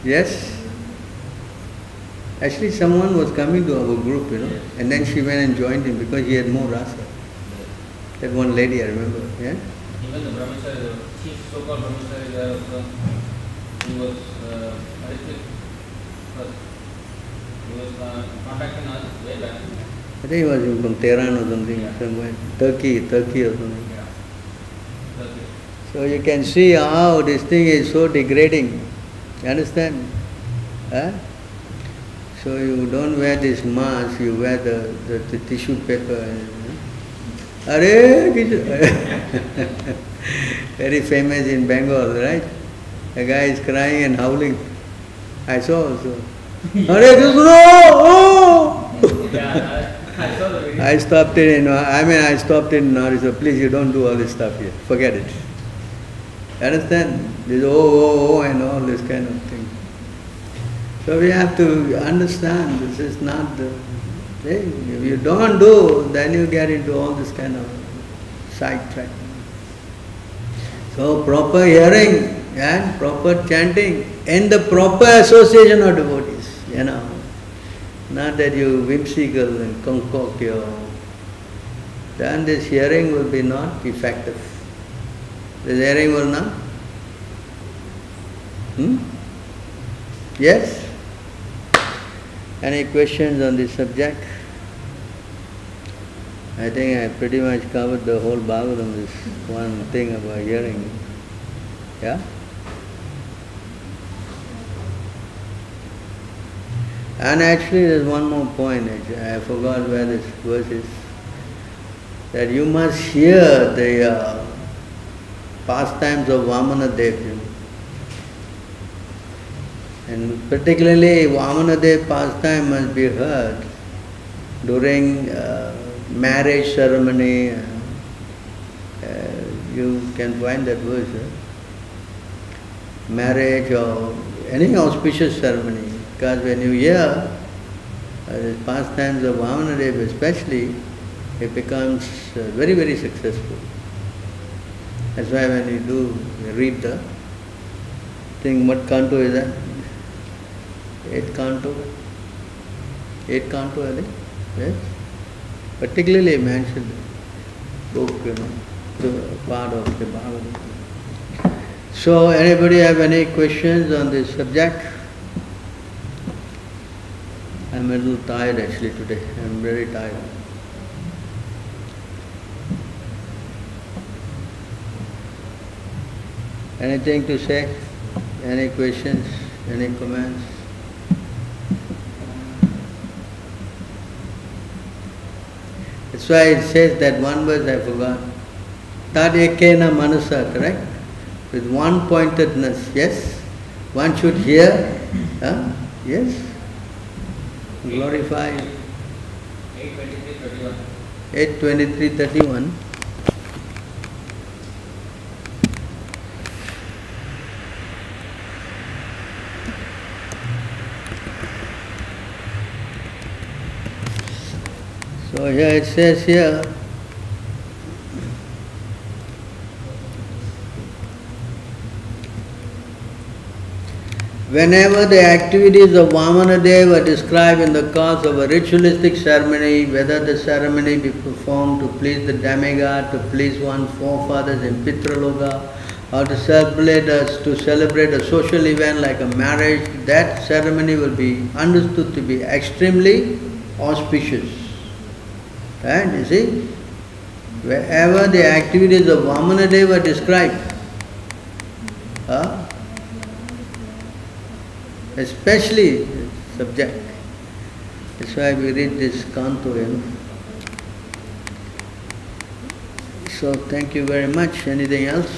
Yes? Actually, someone was coming to our group, you know, Yes. and then she went and joined him because he had more rasa. That one lady, I remember, yeah? Even the brahmachari, the chief so-called brahmachari there also, he was uh, arrested first. He was uh, contacting us way back. I think he was from Tehran or something, Yeah. somewhere, Turkey, Turkey or something. Yeah. That's. So you can see how this thing is so degrading. You understand? Huh? So you don't wear this mask, you wear the, the, the tissue paper. and? Hare. Very famous in Bengal, right? A guy is crying and howling. I saw also. Hare Krishna! Oh! Yeah, I, I saw the video. I stopped it in, I mean, I stopped it in Nari, so please, you don't do all this stuff here. Forget it. Understand? This oh, oh, oh, and all this kind of thing. So we have to understand this is not the. If you don't do, then you get into all this kind of sidetrack. So proper hearing and proper chanting and the proper association of devotees, you know. Not that you whimsical and concoct your then this hearing will be not effective. This hearing will not. Hmm? Yes? Any questions on this subject? I think I pretty much covered the whole Bhagavatam, this one thing about hearing. Yeah? And actually there's one more point. I forgot where this verse is. That you must hear the uh, pastimes of Vamana Dev. you know. And particularly Vamana Dev pastime must be heard during uh, marriage ceremony. Uh, uh, you can find that verse. Marriage or any auspicious ceremony. Because when you hear uh, the pastimes of Vamanadev especially, it becomes uh, very, very successful. That's why when you do, you read the thing, what canto is that? Eight canto? Eight canto, I think, yes? Particularly mentioned book, you know, the part of the Bhagavatam. So, anybody have any questions on this subject? I'm a little tired actually today. I'm very tired. Anything to say? Any questions? Any comments? That's why it says that one verse I forgot. Tad ekena manasa, correct? With one pointedness, yes? One should hear, huh? yes? Glorify. 823, 31. 823.31. So here it says here, Whenever the activities of Vamanadeva are described in the course of a ritualistic ceremony, whether the ceremony be performed to please the demigod, to please one's forefathers in Pitraloka, or to celebrate a, to celebrate a social event like a marriage, that ceremony will be understood to be extremely auspicious. And you see, wherever the activities of Vamanadeva are described, uh, especially subject. That's why we read this canto, you know. So thank you very much. Anything else?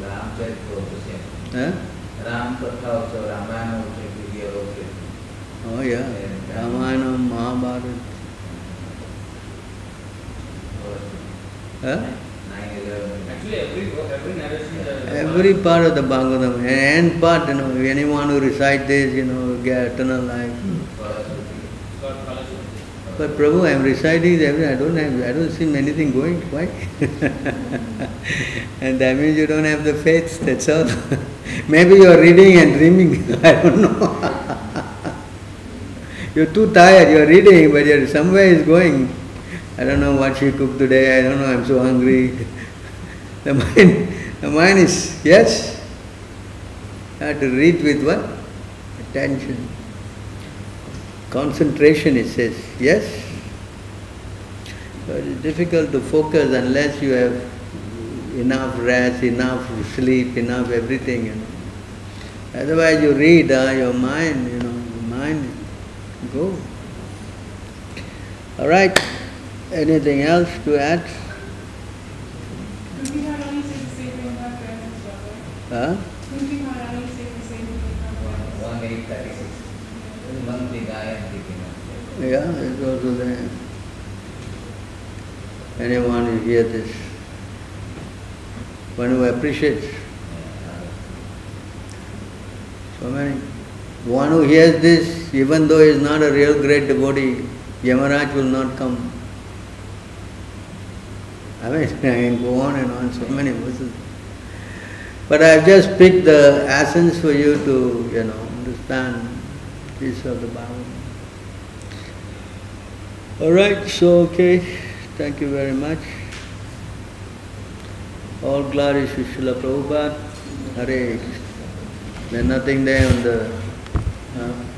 Ram Huh? Ram Oh yeah. Ramayana, Mahabharata. Huh? Actually, every, every Every part of the Bhagavatam, and part, you know, anyone who recite this, you know, get eternal life. But Prabhu, I am reciting every, I don't have, I don't see anything going, why? and that means you don't have the faith, that's all. Maybe you are reading and dreaming, I don't know. You're too tired, you're reading, but you're somewhere is going. I don't know what she cooked today, I don't know, I'm so hungry. the mind, the mind is, yes, I have to read with what? Attention. Concentration, it says, yes. So it is difficult to focus unless you have enough rest, enough sleep, enough everything, you know. Otherwise you read, uh, your mind, you know, mind go. All right, anything else to add? Kunti Maharani said the same thing about parents, right? Huh? Kunti Maharani said the same thing about parents. One eight thirty six. One big guy and big enough. Yeah, it's also there. Anyone who hear this, one who appreciates, so many. One who hears this, even though he is not a real great devotee, Yamaraj will not come. I mean, I can go on and on, so many verses. But I've just picked the essence for you to, you know, understand this of the Bhagavatam. All right, so okay, thank you very much. All glory to Srila Prabhupada. Hare Krishna. There's nothing there on the. All right.